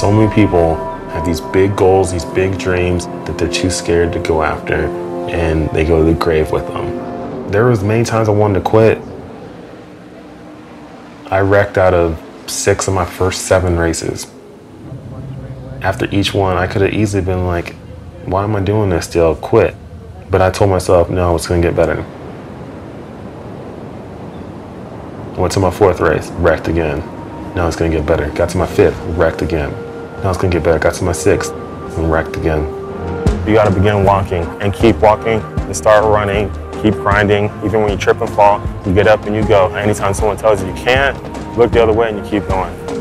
So many people have these big goals, these big dreams that they're too scared to go after, and they go to the grave with them. There was many times I wanted to quit. I wrecked out of six of my first seven races. After each one, I could have easily been like, why am I doing this still? Quit. But I told myself, no, it's gonna get better. Went to my fourth race, wrecked again. Now it's gonna get better. Got to my fifth, wrecked again. Now it's gonna get better. Got to my sixth and wrecked again. You gotta begin walking and keep walking and start running, keep grinding. Even when you trip and fall, you get up and you go. Anytime someone tells you you can't, look the other way and you keep going.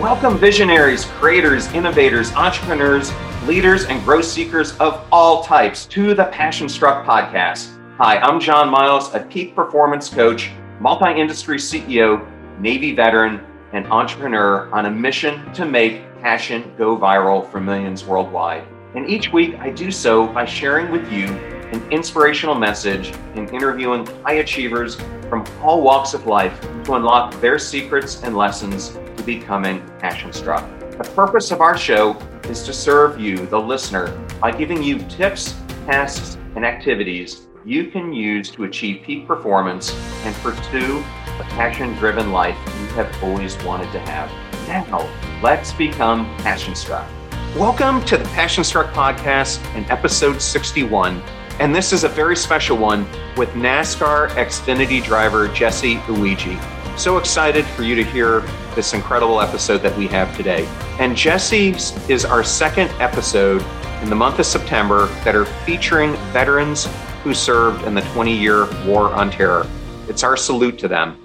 Welcome, visionaries, creators, innovators, entrepreneurs, leaders, and growth seekers of all types to the Passion Struck podcast. Hi, I'm John Miles, a peak performance coach, multi industry CEO, Navy veteran, and entrepreneur on a mission to make passion go viral for millions worldwide. And each week I do so by sharing with you an inspirational message and interviewing high achievers from all walks of life to unlock their secrets and lessons becoming passion struck. The purpose of our show is to serve you, the listener, by giving you tips, tasks, and activities you can use to achieve peak performance and pursue a passion driven life you have always wanted to have. Now, let's become passion struck. Welcome to the Passion Struck podcast and episode 61. And this is a very special one with NASCAR Xfinity driver Jesse Iwuji. So excited for you to hear this incredible episode that we have today. And Jesse is our second episode in the month of September that are featuring veterans who served in the 20 year War on Terror. It's our salute to them.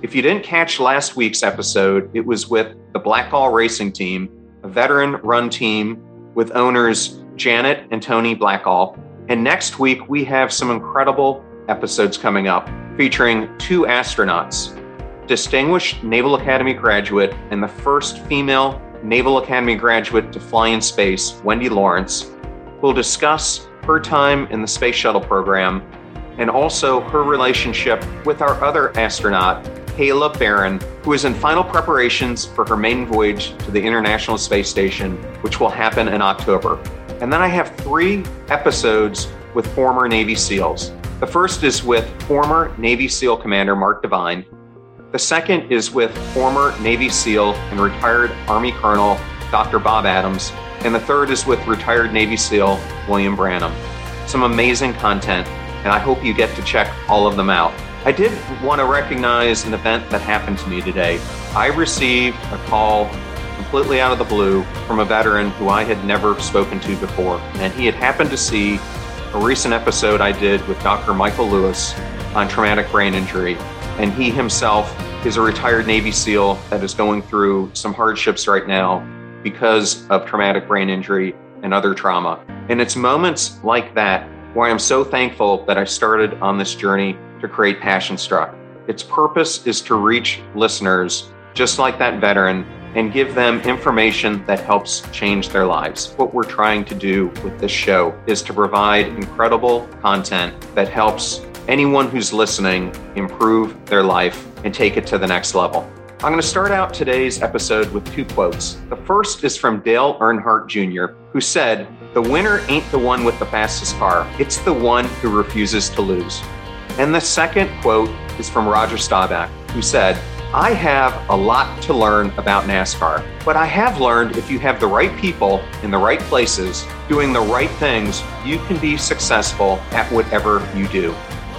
If you didn't catch last week's episode, it was with the Blackall Racing Team, a veteran run team with owners Janet and Tony Blackall. And next week, we have some incredible episodes coming up featuring two astronauts, distinguished Naval Academy graduate and the first female Naval Academy graduate to fly in space, Wendy Lawrence, will discuss her time in the space shuttle program and also her relationship with our other astronaut, Kayla Barron, who is in final preparations for her maiden voyage to the International Space Station, which will happen in October. And then I have three episodes with former Navy SEALs. The first is with former Navy SEAL Commander Mark Divine. The second is with former Navy SEAL and retired Army Colonel Dr. Bob Adams. And the third is with retired Navy SEAL William Branum. Some amazing content, and I hope you get to check all of them out. I did want to recognize an event that happened to me today. I received a call completely out of the blue from a veteran who I had never spoken to before. And he had happened to see a recent episode I did with Dr. Michael Lewis on traumatic brain injury. And he himself is a retired Navy SEAL that is going through some hardships right now because of traumatic brain injury and other trauma. And it's moments like that where I'm so thankful that I started on this journey to create Passion Struck. Its purpose is to reach listeners just like that veteran and give them information that helps change their lives. What we're trying to do with this show is to provide incredible content that helps anyone who's listening improve their life and take it to the next level. I'm going to start out today's episode with two quotes. The first is from Dale Earnhardt Jr., who said, The winner ain't the one with the fastest car, it's the one who refuses to lose. And the second quote is from Roger Staubach, who said, I have a lot to learn about NASCAR, but I have learned if you have the right people in the right places doing the right things, you can be successful at whatever you do.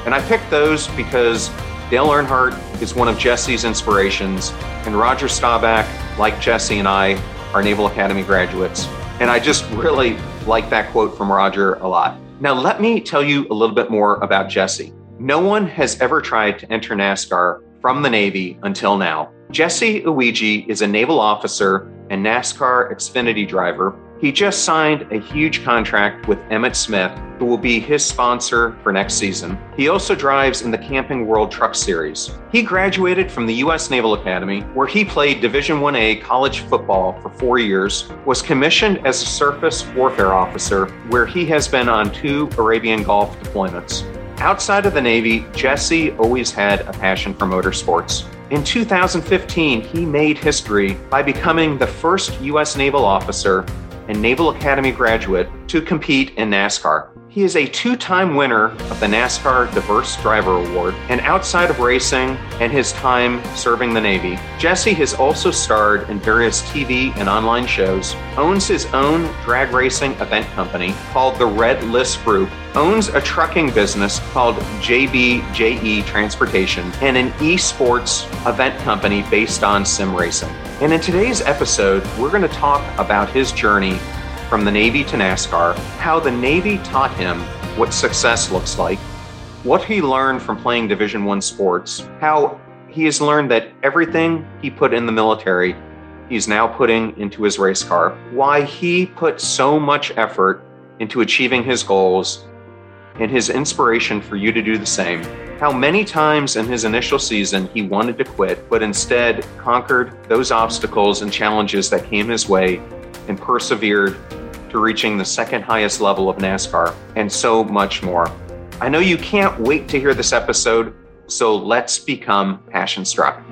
And I picked those because Dale Earnhardt is one of Jesse's inspirations, and Roger Staubach, like Jesse and I, are Naval Academy graduates. And I just really like that quote from Roger a lot. Now, let me tell you a little bit more about Jesse. No one has ever tried to enter NASCAR from the Navy until now. Jesse Iwuji is a naval officer and NASCAR Xfinity driver. He just signed a huge contract with Emmitt Smith, who will be his sponsor for next season. He also drives in the Camping World Truck Series. He graduated from the U.S. Naval Academy, where he played Division 1A college football for four years, was commissioned as a surface warfare officer, where he has been on two Arabian Gulf deployments. Outside of the Navy, Jesse always had a passion for motorsports. In 2015, he made history by becoming the first U.S. naval officer and Naval Academy graduate to compete in NASCAR. He is a two time winner of the NASCAR Diverse Driver Award, and outside of racing and his time serving the Navy, Jesse has also starred in various TV and online shows, owns his own drag racing event company called the Red List Group, owns a trucking business called JBJE Transportation, and an esports event company based on sim racing. And in today's episode, we're going to talk about his journey from the Navy to NASCAR, how the Navy taught him what success looks like, what he learned from playing Division 1 sports, how he has learned that everything he put in the military he's now putting into his race car, why he put so much effort into achieving his goals, and his inspiration for you to do the same. How many times in his initial season he wanted to quit, but instead conquered those obstacles and challenges that came his way and persevered to reaching the second highest level of NASCAR, and so much more. I know you can't wait to hear this episode, so let's become passion struck.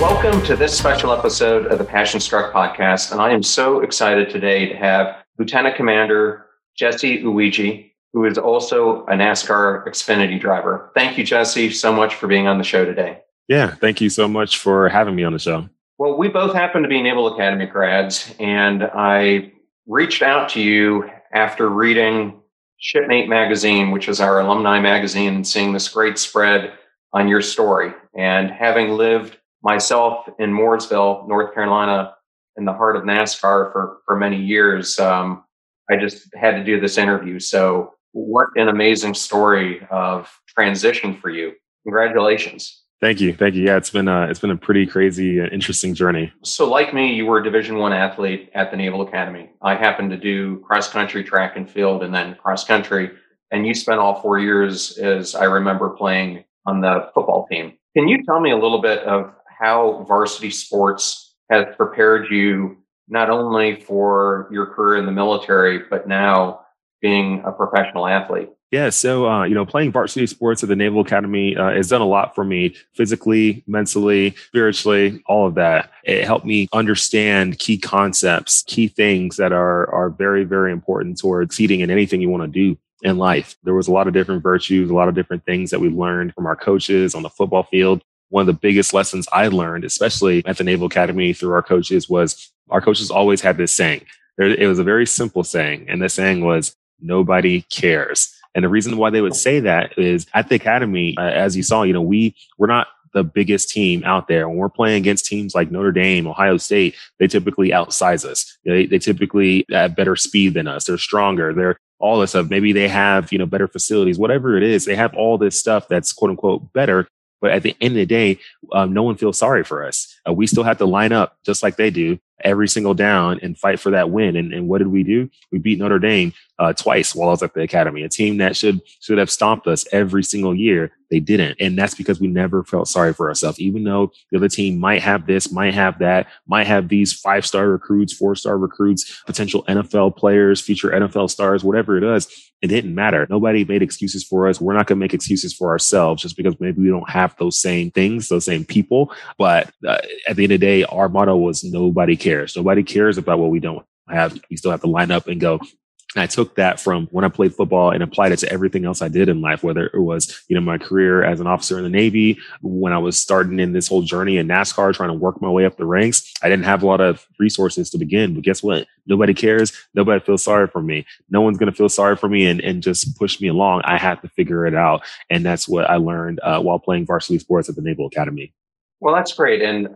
Welcome to this special episode of the Passion Struck podcast. And I am so excited today to have Lieutenant Commander Jesse Iwuji, who is also a NASCAR Xfinity driver. Thank you, Jesse, so much for being on the show today. Yeah, thank you so much for having me on the show. Well, we both happen to be Naval Academy grads, and I reached out to you after reading Shipmate magazine, which is our alumni magazine, and seeing this great spread on your story. And having lived myself in Mooresville, North Carolina, in the heart of NASCAR for, for many years, um, I just had to do this interview. So, what an amazing story of transition for you. Congratulations. Thank you, thank you. Yeah, it's been a it's been a pretty crazy, uh, interesting journey. So, like me, you were a Division One athlete at the Naval Academy. I happened to do cross country, track and field, and then cross country. And you spent all four years, as I remember, playing on the football team. Can you tell me a little bit of how varsity sports has prepared you not only for your career in the military, but now being a professional athlete? Yeah, so uh, you know, playing varsity sports at the Naval Academy uh, has done a lot for me physically, mentally, spiritually, all of that. It helped me understand key concepts, key things that are are very, very important towards succeeding in anything you want to do in life. There was a lot of different virtues, a lot of different things that we learned from our coaches on the football field. One of the biggest lessons I learned, especially at the Naval Academy through our coaches, was our coaches always had this saying. It was a very simple saying, and the saying was, "Nobody cares." And the reason why they would say that is at the academy, uh, as you saw, you know, we we're not the biggest team out there. When we're playing against teams like Notre Dame, Ohio State, they typically outsize us. They, they typically have better speed than us. They're stronger. They're all this stuff. Maybe they have, you know, better facilities, whatever it is. They have all this stuff that's quote unquote better. But at the end of the day, um, no one feels sorry for us. Uh, we still have to line up just like they do every single down and fight for that win. And, and what did we do? We beat Notre Dame uh, twice while I was at the academy, a team that should should have stomped us every single year. They didn't, and that's because we never felt sorry for ourselves. Even though the other team might have this, might have that, might have these five star recruits, four star recruits, potential NFL players, future NFL stars, whatever it is, it didn't matter. Nobody made excuses for us. We're not going to make excuses for ourselves just because maybe we don't have those same things, those same people. But uh, at the end of the day, our motto was nobody cares. Nobody cares about what we don't have. We still have to line up and go, and I took that from when I played football and applied it to everything else I did in life, whether it was, you know, my career as an officer in the Navy, when I was starting in this whole journey in NASCAR, trying to work my way up the ranks. I didn't have a lot of resources to begin, but guess what? Nobody cares. Nobody feels sorry for me. No one's going to feel sorry for me and, and just push me along. I have to figure it out. And that's what I learned uh, while playing varsity sports at the Naval Academy. Well, that's great. And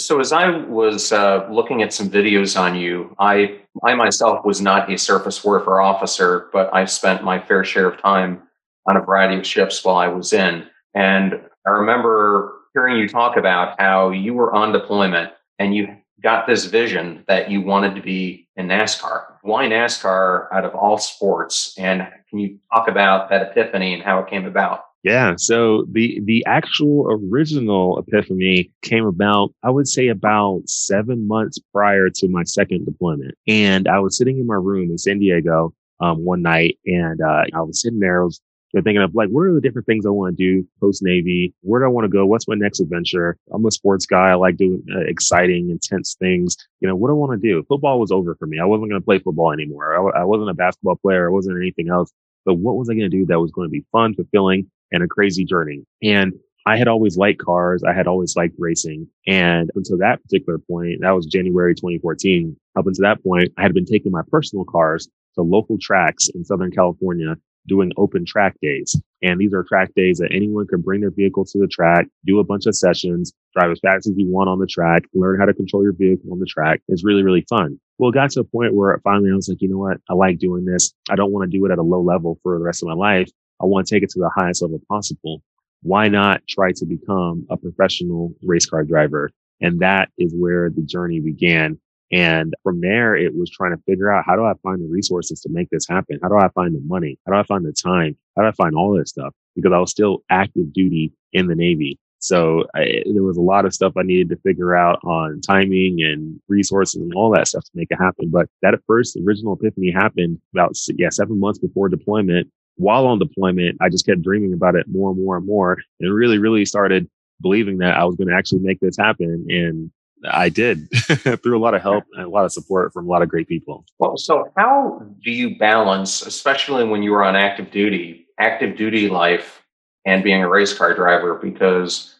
so as I was uh, looking at some videos on you, I I myself was not a surface warfare officer, but I spent my fair share of time on a variety of ships while I was in. And I remember hearing you talk about how you were on deployment and you got this vision that you wanted to be in NASCAR. Why NASCAR out of all sports? And can you talk about that epiphany and how it came about? Yeah. So the the actual original epiphany came about, I would say about seven months prior to my second deployment. And I was sitting in my room in San Diego um, one night and uh, I was sitting there, I was thinking of like, what are the different things I want to do post Navy? Where do I want to go? What's my next adventure? I'm a sports guy. I like doing uh, exciting, intense things. You know, what do I want to do? Football was over for me. I wasn't going to play football anymore. I, I wasn't a basketball player. I wasn't anything else. But what was I going to do that was going to be fun, fulfilling, and a crazy journey? And I had always liked cars. I had always liked racing. And until that particular point, that was January 2014. Up until that point, I had been taking my personal cars to local tracks in Southern California doing open track days. And these are track days that anyone can bring their vehicle to the track, do a bunch of sessions, drive as fast as you want on the track, learn how to control your vehicle on the track. It's really, really fun. Well, it got to a point where finally I was like, you know what? I like doing this. I don't want to do it at a low level for the rest of my life. I want to take it to the highest level possible. Why not try to become a professional race car driver? And that is where the journey began. And from there, it was trying to figure out how do I find the resources to make this happen? How do I find the money? How do I find the time? How do I find all this stuff? Because I was still active duty in the Navy. So I, there was a lot of stuff I needed to figure out on timing and resources and all that stuff to make it happen. But that first original epiphany happened about, yeah, seven months before deployment. While on deployment, I just kept dreaming about it more and more and more and really, really started believing that I was going to actually make this happen. And I did through a lot of help and a lot of support from a lot of great people. Well, so how do you balance, especially when you were on active duty, active duty life and being a race car driver? Because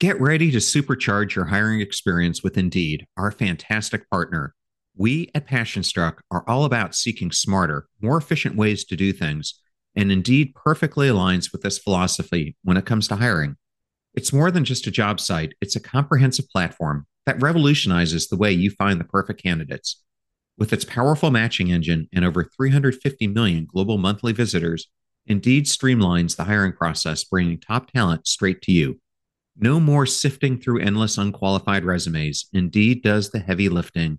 get ready to supercharge your hiring experience with Indeed, our fantastic partner. We at Passion Struck are all about seeking smarter, more efficient ways to do things, and Indeed perfectly aligns with this philosophy when it comes to hiring. It's more than just a job site, it's a comprehensive platform that revolutionizes the way you find the perfect candidates. With its powerful matching engine and over 350 million global monthly visitors, Indeed streamlines the hiring process, bringing top talent straight to you. No more sifting through endless unqualified resumes. Indeed does the heavy lifting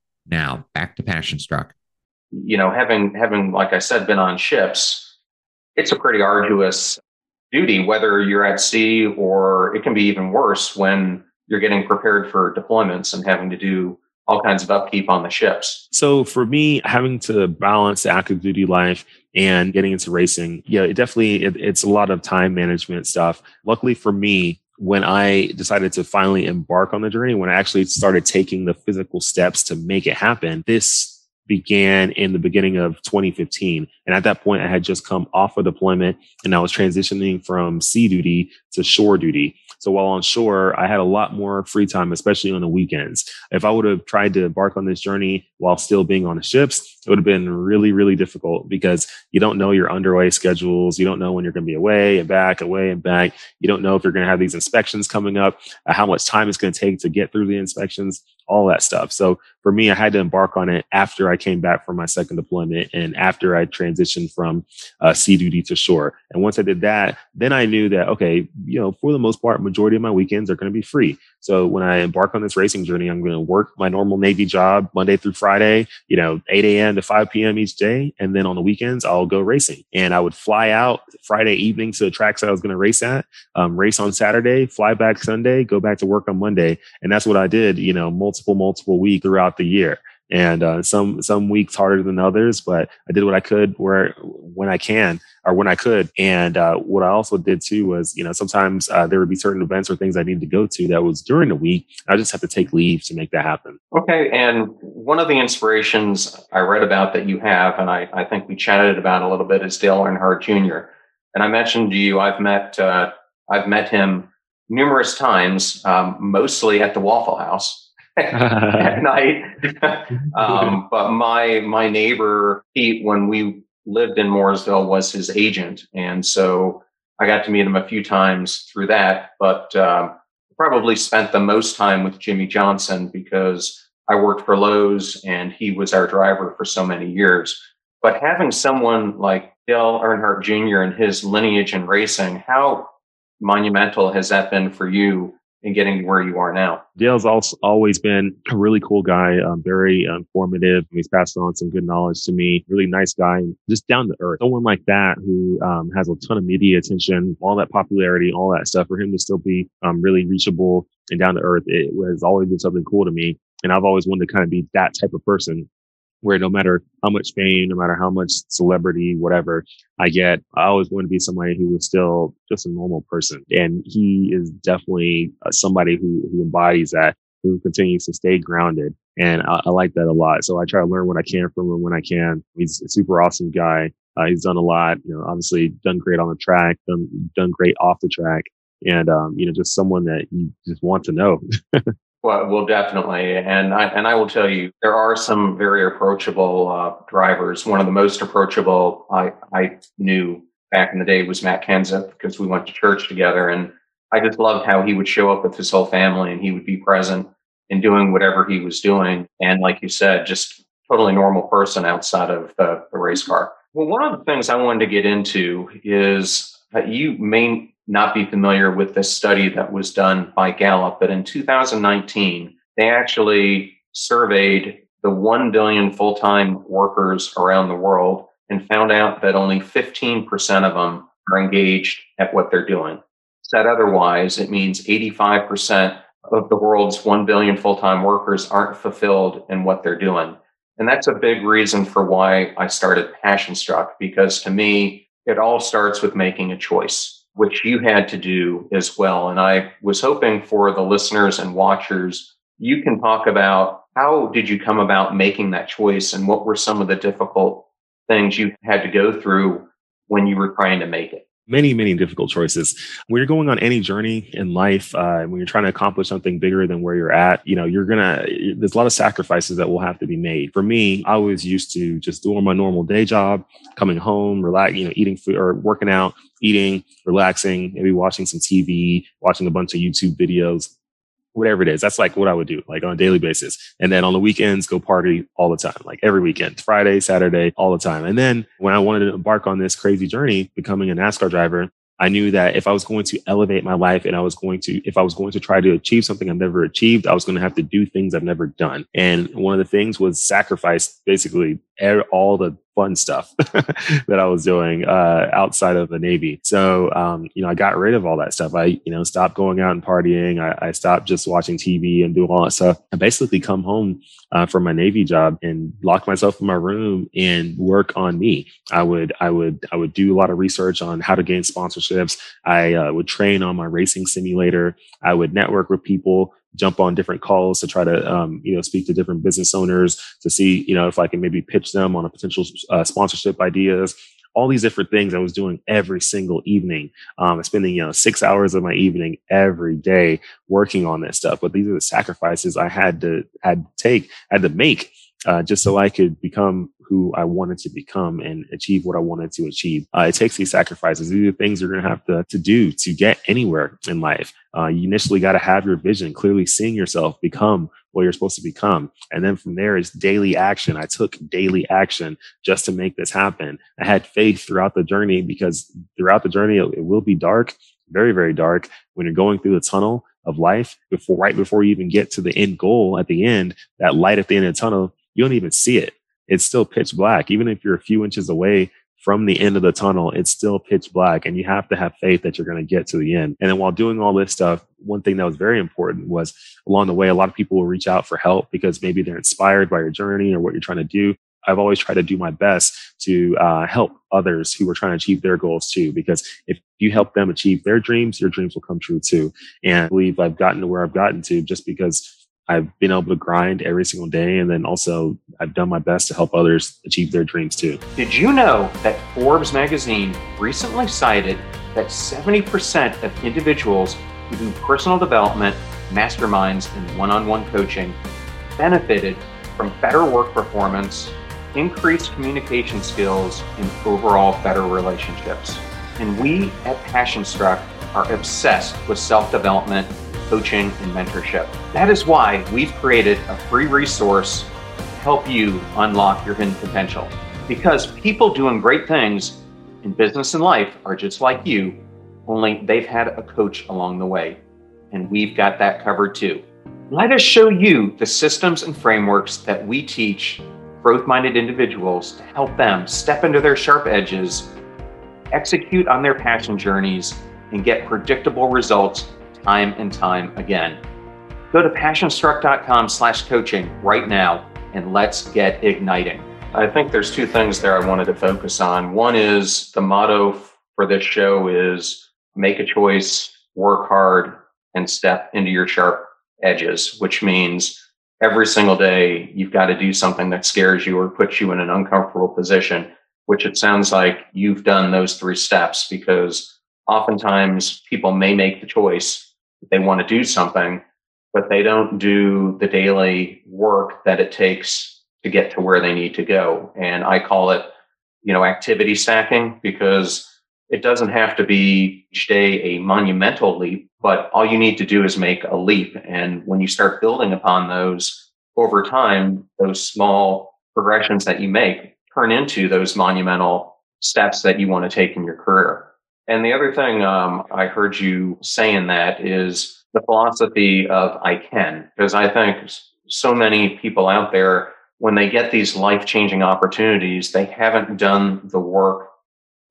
Now, back to Passion Struck. You know, having, having, like I said, been on ships, it's a pretty arduous duty, whether you're at sea or it can be even worse when you're getting prepared for deployments and having to do all kinds of upkeep on the ships. So for me, having to balance active duty life and getting into racing, yeah, it definitely it, it's a lot of time management stuff. Luckily for me, when I decided to finally embark on the journey, when I actually started taking the physical steps to make it happen, this began in the beginning of 2015. And at that point, I had just come off a deployment and I was transitioning from sea duty to shore duty. So while on shore, I had a lot more free time, especially on the weekends. If I would have tried to embark on this journey while still being on the ships, it would have been really, really difficult because you don't know your underway schedules. You don't know when you're going to be away and back, away and back. You don't know if you're going to have these inspections coming up, uh, how much time it's going to take to get through the inspections. All that stuff. So for me, I had to embark on it after I came back from my second deployment and after I transitioned from uh, sea duty to shore. And once I did that, then I knew that, okay, you know, for the most part, majority of my weekends are going to be free. So when I embark on this racing journey, I'm going to work my normal Navy job Monday through Friday, you know, 8 a.m. to 5 p.m. each day. And then on the weekends, I'll go racing. And I would fly out Friday evening to the tracks that I was going to race at, um, race on Saturday, fly back Sunday, go back to work on Monday. And that's what I did, you know, multiple, multiple weeks throughout the year and uh, some some weeks harder than others. But I did what I could where when I can or when I could. And uh, what I also did too was, you know, sometimes uh, there would be certain events or things I needed to go to that was during the week. I just have to take leave to make that happen. Okay, and one of the inspirations I read about that you have, and I, I think we chatted about a little bit, is Dale Earnhardt Jr. And I mentioned to you, I've met uh, I've met him numerous times, um, mostly at the Waffle House. At night. um, but my my neighbor Pete, when we lived in Mooresville, was his agent, and so I got to meet him a few times through that. But um, probably spent the most time with Jimmie Johnson because I worked for Lowe's and he was our driver for so many years. But having someone like Dale Earnhardt Jr. and his lineage in racing, how monumental has that been for you in getting where you are now. Dale's also always been a really cool guy, um, very informative. He's passed on some good knowledge to me. Really nice guy, just down to earth. Someone like that who um, has a ton of media attention, all that popularity, all that stuff. For him to still be um, really reachable and down to earth, it has always been something cool to me. And I've always wanted to kind of be that type of person where no matter how much fame, no matter how much celebrity, whatever I get, I always want to be somebody who is still just a normal person. And he is definitely uh, somebody who, who embodies that, who continues to stay grounded. And I, I, like that a lot. So I try to learn what I can from him when I can. He's a super awesome guy. Uh, he's done a lot, you know, obviously done great on the track, done, done great off the track. And, um, you know, just someone that you just want to know. Well, well, definitely, and I and I will tell you, there are some very approachable uh, drivers. One of the most approachable I I knew back in the day was Matt Kenseth because we went to church together, and I just loved how he would show up with his whole family, and he would be present in doing whatever he was doing, and like you said, just totally normal person outside of the, the race car. Well, one of the things I wanted to get into is that you may not be familiar with this study that was done by Gallup, but in 2019, they actually surveyed the 1 billion full time workers around the world and found out that only 15% of them are engaged at what they're doing. Said otherwise, it means 85% of the world's 1 billion full time workers aren't fulfilled in what they're doing. And that's a big reason for why I started Passion Struck, because to me, it all starts with making a choice which you had to do as well. And I was hoping for the listeners and watchers, you can talk about how did you come about making that choice and what were some of the difficult things you had to go through when you were trying to make it? Many, many difficult choices. When you're going on any journey in life, uh, when you're trying to accomplish something bigger than where you're at, you know, you're gonna. There's a lot of sacrifices that will have to be made. For me, I was used to just doing my normal day job, coming home, relax, you know, eating food or working out, eating, relaxing, maybe watching some TV, watching a bunch of YouTube videos, whatever it is. That's like what I would do, like on a daily basis. And then on the weekends, go party all the time, like every weekend, Friday, Saturday, all the time. And then when I wanted to embark on this crazy journey, becoming a NASCAR driver, I knew that if I was going to elevate my life and I was going to, if I was going to try to achieve something I've never achieved, I was going to have to do things I've never done. And one of the things was sacrifice basically all the fun stuff that I was doing uh, outside of the Navy. So, um, you know, I got rid of all that stuff. I, you know, stopped going out and partying. I, I stopped just watching TV and doing all that stuff. I basically come home uh, from my Navy job and lock myself in my room and work on me. I would, I would, I would do a lot of research on how to gain sponsorships. I uh, would train on my racing simulator. I would network with people jump on different calls to try to um, you know speak to different business owners to see you know if I can maybe pitch them on a potential uh, sponsorship ideas. All these different things I was doing every single evening, um, spending you know six hours of my evening every day working on this stuff. But these are the sacrifices I had to had to take, had to make, uh, just so I could become who I wanted to become and achieve what I wanted to achieve. Uh, it takes these sacrifices. These are the things you're going to have to, to do to get anywhere in life. Uh, you initially got to have your vision, clearly seeing yourself become what you're supposed to become. And then from there is daily action. I took daily action just to make this happen. I had faith throughout the journey because throughout the journey, it, it will be dark, very, very dark when you're going through the tunnel of life before, right before you even get to the end goal at the end, that light at the end of the tunnel, you don't even see it. It's still pitch black. Even if you're a few inches away from the end of the tunnel, it's still pitch black and you have to have faith that you're going to get to the end. And then while doing all this stuff, one thing that was very important was along the way, a lot of people will reach out for help because maybe they're inspired by your journey or what you're trying to do. I've always tried to do my best to uh, help others who are trying to achieve their goals too. Because if you help them achieve their dreams, your dreams will come true too. And I believe I've gotten to where I've gotten to just because I've been able to grind every single day. And then also, I've done my best to help others achieve their dreams too. Did you know that Forbes magazine recently cited that 70% of individuals who do personal development, masterminds, and one on one coaching benefited from better work performance, increased communication skills, and overall better relationships? And we at Passion Struck are obsessed with self development coaching, and mentorship. That is why we've created a free resource to help you unlock your hidden potential. Because people doing great things in business and life are just like you, only they've had a coach along the way. And we've got that covered too. Let us show you the systems and frameworks that we teach growth minded individuals to help them step into their sharp edges, execute on their passion journeys, and get predictable results time and time again. Go to passionstruck.com slash coaching right now and let's get igniting. I think there's two things there I wanted to focus on. One is the motto for this show is make a choice, work hard, and step into your sharp edges, which means every single day you've got to do something that scares you or puts you in an uncomfortable position, which it sounds like you've done those three steps because oftentimes people may make the choice they want to do something, but they don't do the daily work that it takes to get to where they need to go. And I call it, you know, activity stacking because it doesn't have to be each day a monumental leap, but all you need to do is make a leap. And when you start building upon those over time, those small progressions that you make turn into those monumental steps that you want to take in your career. And the other thing um, I heard you saying that is the philosophy of I can, because I think so many people out there, when they get these life changing opportunities, they haven't done the work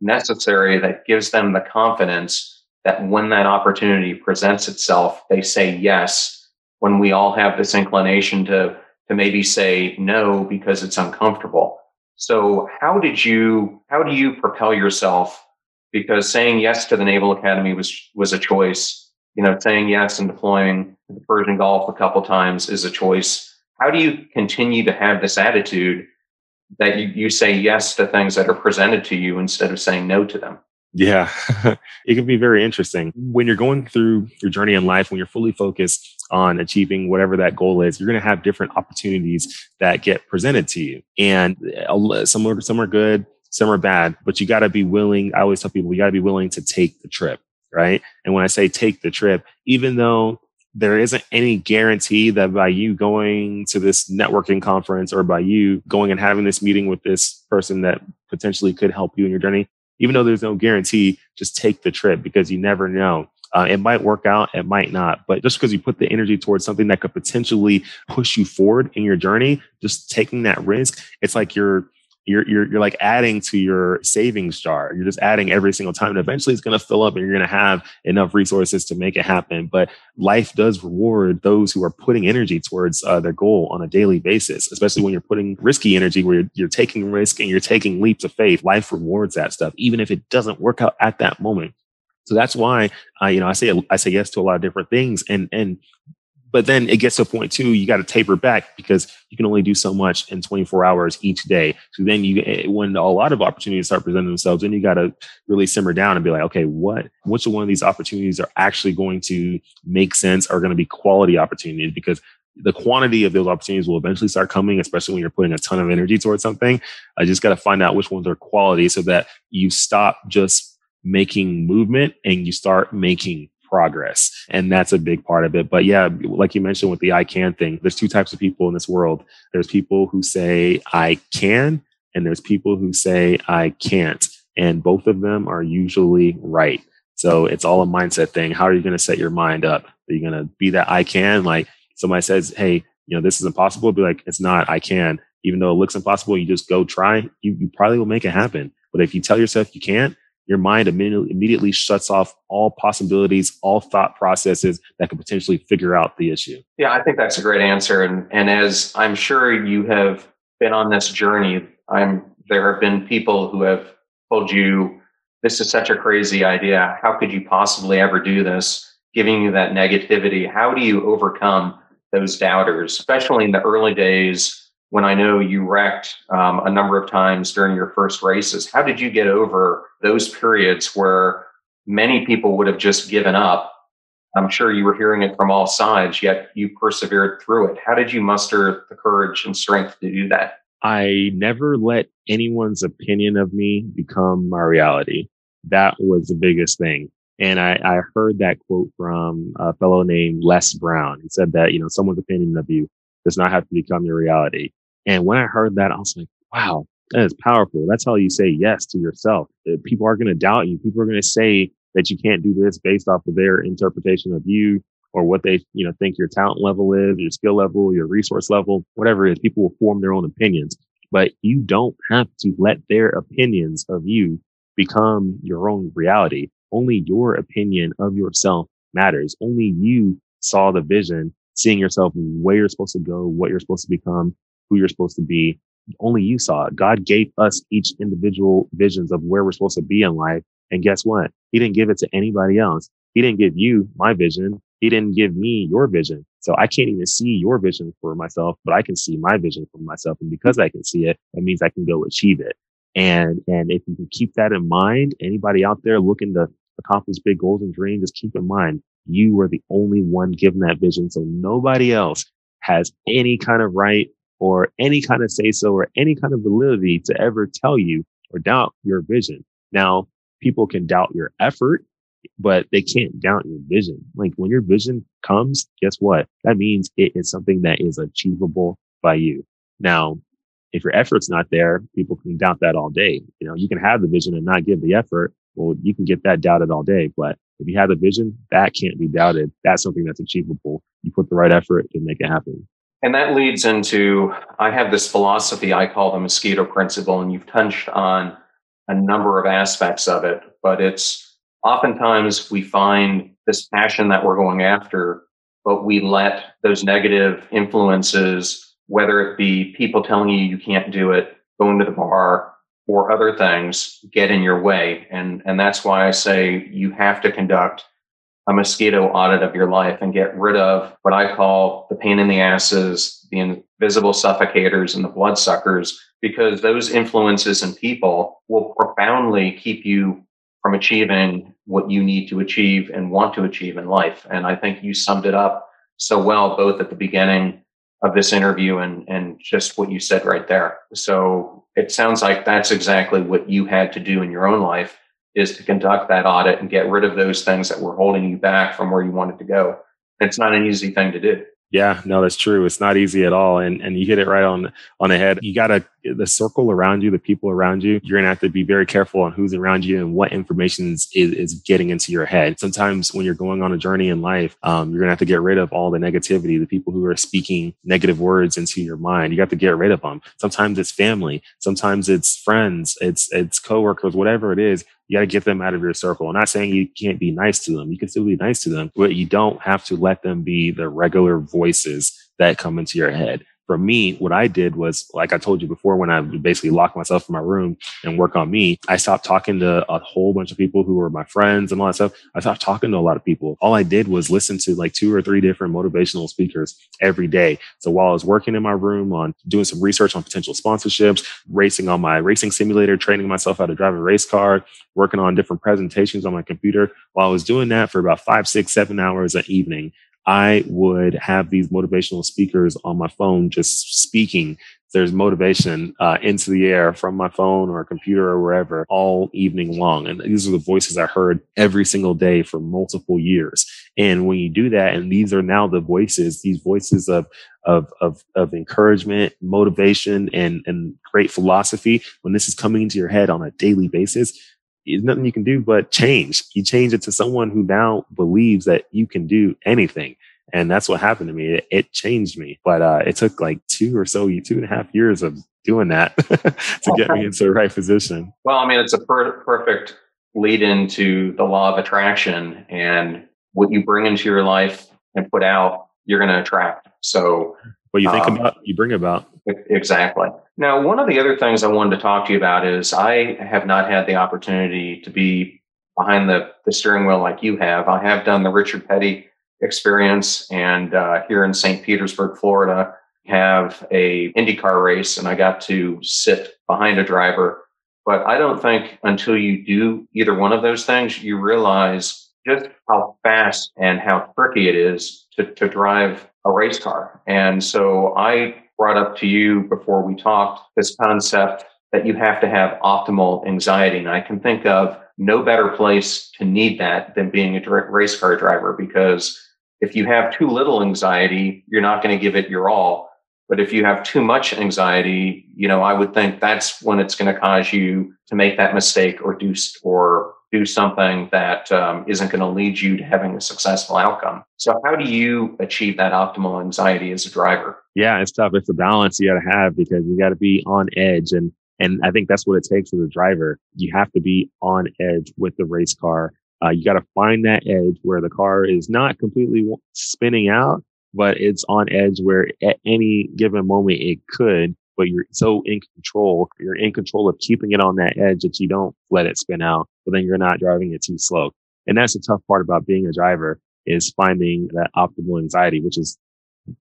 necessary that gives them the confidence that when that opportunity presents itself, they say yes. When we all have this inclination to, to maybe say no because it's uncomfortable. So how did you, how do you propel yourself because saying yes to the Naval Academy was was a choice. You know, saying yes and deploying the Persian Gulf a couple times is a choice. How do you continue to have this attitude that you, you say yes to things that are presented to you instead of saying no to them? Yeah, it can be very interesting when you're going through your journey in life, when you're fully focused on achieving whatever that goal is, you're going to have different opportunities that get presented to you. And some are, some are good, some are bad, but you got to be willing. I always tell people, you got to be willing to take the trip, right? And when I say take the trip, even though there isn't any guarantee that by you going to this networking conference or by you going and having this meeting with this person that potentially could help you in your journey, even though there's no guarantee, just take the trip because you never know. Uh, it might work out, it might not. But just because you put the energy towards something that could potentially push you forward in your journey, just taking that risk, it's like you're you're, you're, you're like adding to your savings jar. You're just adding every single time. And eventually it's going to fill up and you're going to have enough resources to make it happen. But life does reward those who are putting energy towards uh, their goal on a daily basis, especially when you're putting risky energy where you're, you're taking risk and you're taking leaps of faith. Life rewards that stuff, even if it doesn't work out at that moment. So that's why I, you know, I say I say yes to a lot of different things, and and but then it gets to a point too you got to taper back because you can only do so much in 24 hours each day so then you eh, when a lot of opportunities start presenting themselves then you got to really simmer down and be like okay what which one of these opportunities are actually going to make sense are going to be quality opportunities because the quantity of those opportunities will eventually start coming, especially when you're putting a ton of energy towards something. I just got to find out which ones are quality so that you stop just making movement and you start making progress. And that's a big part of it. But yeah, like you mentioned with the I can thing, there's two types of people in this world. There's people who say I can, and there's people who say I can't. And both of them are usually right. So it's all a mindset thing. How are you going to set your mind up? Are you going to be that I can? Like somebody says, Hey, you know, this is impossible. Be like, it's not, I can. Even though it looks impossible, you just go try, you, you probably will make it happen. But if you tell yourself you can't, your mind immediately, shuts off all possibilities, all thought processes that could potentially figure out the issue. Yeah, I think that's a great answer. And, and as I'm sure you have been on this journey, I'm there have been people who have told you this is such a crazy idea. How could you possibly ever do this? Giving you that negativity. How do you overcome those doubters, especially in the early days when I know you wrecked um, a number of times during your first races. How did you get over those periods where many people would have just given up? I'm sure you were hearing it from all sides, yet you persevered through it. How did you muster the courage and strength to do that? I never let anyone's opinion of me become my reality. That was the biggest thing. And I, I heard that quote from a fellow named Les Brown. He said that, you know, someone's opinion of you does not have to become your reality. And when I heard that, I was like, wow, that is powerful. That's how you say yes to yourself. Uh, people are going to doubt you. People are going to say that you can't do this based off of their interpretation of you or what they, you know, think your talent level is, your skill level, your resource level, whatever it is. People will form their own opinions, but you don't have to let their opinions of you become your own reality. Only your opinion of yourself matters. Only you saw the vision, seeing yourself where you're supposed to go, what you're supposed to become, who you're supposed to be. Only you saw it. God gave us each individual visions of where we're supposed to be in life. And guess what? He didn't give it to anybody else. He didn't give you my vision. He didn't give me your vision. So I can't even see your vision for myself, but I can see my vision for myself. And because I can see it, that means I can go achieve it. And, and if you can keep that in mind, anybody out there looking to accomplish big goals and dreams, just keep in mind, you were the only one given that vision. So nobody else has any kind of right or any kind of say so or any kind of validity to ever tell you or doubt your vision. Now, people can doubt your effort, but they can't doubt your vision. Like when your vision comes, guess what? That means it is something that is achievable by you. Now, if your effort's not there, people can doubt that all day. You know, you can have the vision and not give the effort. Well, you can get that doubted all day, but if you have the vision, that can't be doubted. That's something that's achievable. You put the right effort and make it happen. And that leads into I have this philosophy I call the mosquito principle, and you've touched on a number of aspects of it, but it's oftentimes we find this passion that we're going after, but we let those negative influences, whether it be people telling you you can't do it, going to the bar, or other things, get in your way. And, and that's why I say you have to conduct a mosquito audit of your life and get rid of what I call the pain in the asses, the invisible suffocators, and the bloodsuckers, because those influences and people will profoundly keep you from achieving what you need to achieve and want to achieve in life. And I think you summed it up so well, both at the beginning of this interview and, and just what you said right there. So it sounds like that's exactly what you had to do in your own life is to conduct that audit and get rid of those things that were holding you back from where you wanted to go. It's not an easy thing to do. Yeah, no, that's true. It's not easy at all. And and you hit it right on on the head. You gotta the circle around you, the people around you, you're gonna have to be very careful on who's around you and what information is, is getting into your head. Sometimes when you're going on a journey in life, um, you're gonna have to get rid of all the negativity, the people who are speaking negative words into your mind. You got to get rid of them. Sometimes it's family, sometimes it's friends, it's it's coworkers, whatever it is you got to get them out of your circle. I'm not saying you can't be nice to them. You can still be nice to them, but you don't have to let them be the regular voices that come into your head for me, what I did was, like I told you before, when I basically locked myself in my room and work on me, I stopped talking to a whole bunch of people who were my friends and all that stuff. I stopped talking to a lot of people. All I did was listen to like two or three different motivational speakers every day. So while I was working in my room on doing some research on potential sponsorships, racing on my racing simulator, training myself how to drive a race car, working on different presentations on my computer, while I was doing that for about five, six, seven hours an evening, I would have these motivational speakers on my phone just speaking there's motivation uh, into the air from my phone or computer or wherever all evening long. And these are the voices I heard every single day for multiple years. And when you do that, and these are now the voices, these voices of of of, of encouragement, motivation, and and great philosophy, when this is coming into your head on a daily basis, there's nothing you can do but change. You change it to someone who now believes that you can do anything. And that's what happened to me. It, it changed me, but uh, it took like two or so, two and a half years of doing that to get me into the right position. Well, I mean, it's a per- perfect lead into the law of attraction and what you bring into your life and put out, you're going to attract. So, what you think um, about, you bring about. Exactly. Now, one of the other things I wanted to talk to you about is I have not had the opportunity to be behind the, the steering wheel like you have. I have done the Richard Petty experience and uh, here in St. Petersburg, Florida, have a IndyCar race and I got to sit behind a driver. But I don't think until you do either one of those things, you realize just how fast and how tricky it is to, to drive a race car. And so I brought up to you before we talked this concept that you have to have optimal anxiety. And I can think of no better place to need that than being a race car driver because if you have too little anxiety, you're not going to give it your all. But if you have too much anxiety, you know, I would think that's when it's going to cause you to make that mistake or do or do something that um, not going to lead you to having a successful outcome. So, how do you achieve that optimal anxiety as a driver? Yeah, it's tough. It's a balance you got to have because you got to be on edge, and and I think that's what it takes as a driver. You have to be on edge with the race car uh, you got to find that edge where the car is not completely spinning out, but it's on edge where at any given moment it could, but you're so in control. You're in control of keeping it on that edge that you don't let it spin out, but then you're not driving it too slow. And that's the tough part about being a driver is finding that optimal anxiety, which is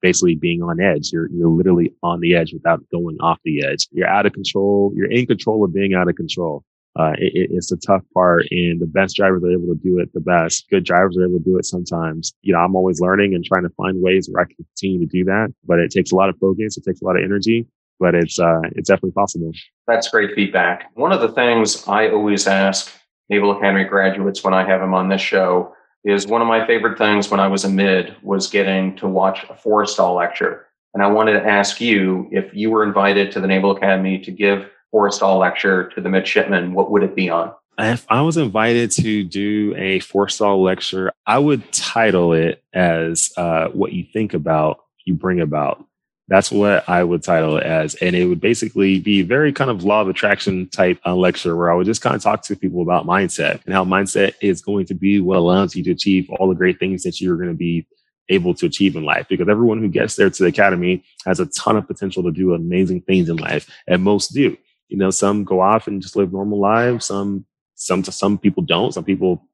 basically being on edge. You're, you're literally on the edge without going off the edge. You're out of control. You're in control of being out of control uh, it, it's a tough part and the best drivers are able to do it the best. Good drivers are able to do it sometimes. You know, I'm always learning and trying to find ways where I can continue to do that, but it takes a lot of focus. It takes a lot of energy, but it's, uh, it's definitely possible. That's great feedback. One of the things I always ask Naval Academy graduates when I have them on this show is one of my favorite things when I was a mid was getting to watch a Forrestal lecture. And I wanted to ask you if you were invited to the Naval Academy to give Forrestal lecture to the midshipmen, what would it be on? If I was invited to do a Forrestal lecture, I would title it as uh, "What You Think About, You Bring About." That's what I would title it as, and it would basically be very kind of law of attraction type uh, lecture where I would just kind of talk to people about mindset and how mindset is going to be what allows you to achieve all the great things that you're going to be able to achieve in life because everyone who gets there to the academy has a ton of potential to do amazing things in life and most do you know, some go off and just live normal lives. Some, some, some people don't. Some people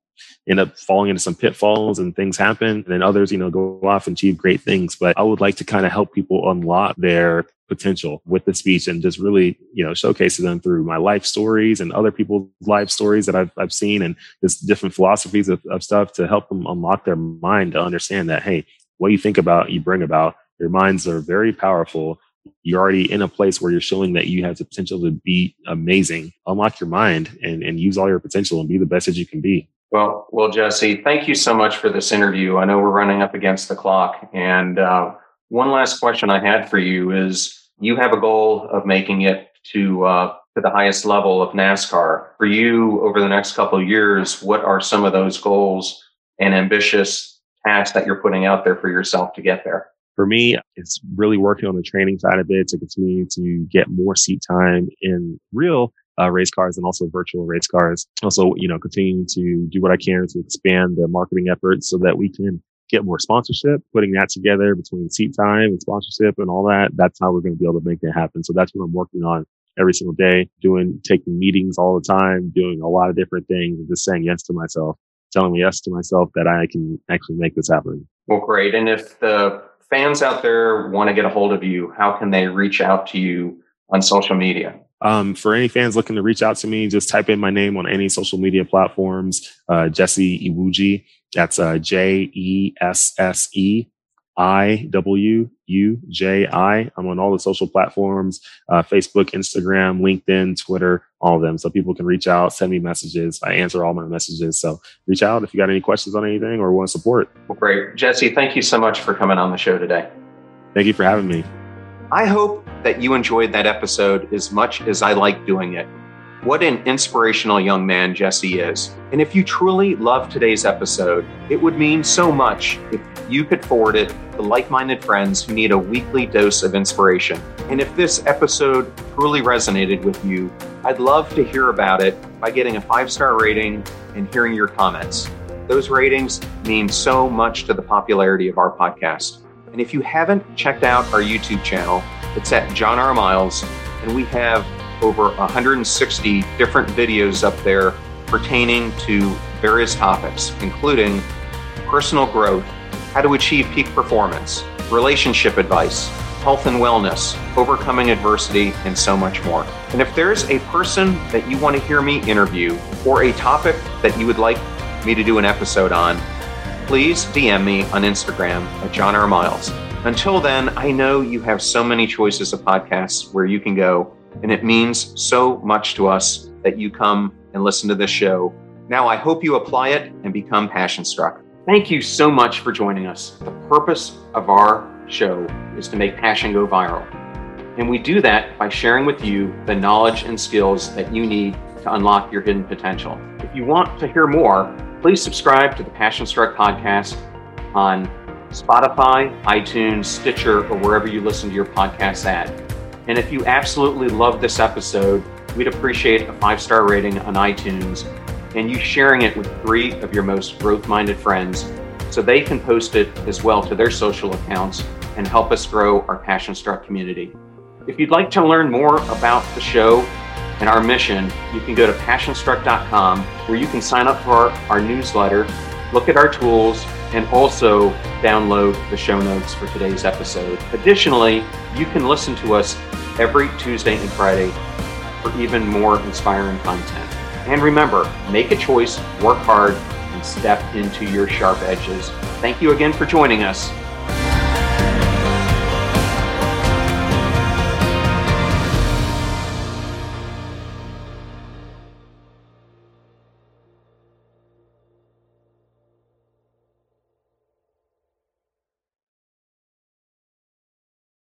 end up falling into some pitfalls and things happen. And then others, you know, go off and achieve great things. But I would like to kind of help people unlock their potential with the speech and just really, you know, showcase them through my life stories and other people's life stories that I've, I've seen and just different philosophies of, of stuff to help them unlock their mind to understand that, hey, what you think about, you bring about. Your minds are very powerful you're already in a place where you're showing that you have the potential to be amazing. Unlock your mind and, and use all your potential and be the best that you can be. Well, well, Jesse, thank you so much for this interview. I know we're running up against the clock. And uh, one last question I had for you is you have a goal of making it to uh, to the highest level of NASCAR. For you, over the next couple of years, what are some of those goals and ambitious tasks that you're putting out there for yourself to get there? for me, it's really working on the training side of it to continue to get more seat time in real uh, race cars and also virtual race cars. Also, you know, continuing to do what I can to expand the marketing efforts so that we can get more sponsorship, putting that together between seat time and sponsorship and all that. That's how we're going to be able to make that happen. So that's what I'm working on every single day, doing, taking meetings all the time, doing a lot of different things and just saying yes to myself, telling me yes to myself that I can actually make this happen. Well, great. And if the fans out there want to get a hold of you, how can they reach out to you on social media? Um, for any fans looking to reach out to me, just type in my name on any social media platforms, uh, Jesse Iwuji. That's uh, J E S S E I W U J I. I'm on all the social platforms uh, Facebook, Instagram, LinkedIn, Twitter, all of them. So people can reach out, send me messages. I answer all my messages. So reach out if you got any questions on anything or want support. Well, great. Jesse, thank you so much for coming on the show today. Thank you for having me. I hope that you enjoyed that episode as much as I like doing it. What an inspirational young man Jesse is. And if you truly love today's episode, it would mean so much if you could forward it to like minded friends who need a weekly dose of inspiration. And if this episode truly resonated with you, I'd love to hear about it by getting a five star rating and hearing your comments. Those ratings mean so much to the popularity of our podcast. And if you haven't checked out our YouTube channel, it's at John R. Miles, and we have over 160 different videos up there pertaining to various topics, including personal growth, how to achieve peak performance, relationship advice, health and wellness, overcoming adversity, and so much more. And if there's a person that you want to hear me interview or a topic that you would like me to do an episode on, please DM me on Instagram at John R. Miles. Until then, I know you have so many choices of podcasts where you can go and it means so much to us that you come and listen to this show. Now, I hope you apply it and become passion struck. Thank you so much for joining us. The purpose of our show is to make passion go viral. And we do that by sharing with you the knowledge and skills that you need to unlock your hidden potential. If you want to hear more, please subscribe to the Passion Struck podcast on Spotify, iTunes, Stitcher, or wherever you listen to your podcasts at. And if you absolutely love this episode, we'd appreciate a five star rating on iTunes and you sharing it with three of your most growth minded friends so they can post it as well to their social accounts and help us grow our Passion Struck community. If you'd like to learn more about the show and our mission, you can go to passionstruck.com where you can sign up for our, our newsletter, look at our tools, and also download the show notes for today's episode. Additionally, you can listen to us every Tuesday and Friday for even more inspiring content. And remember, make a choice, work hard, and step into your sharp edges. Thank you again for joining us.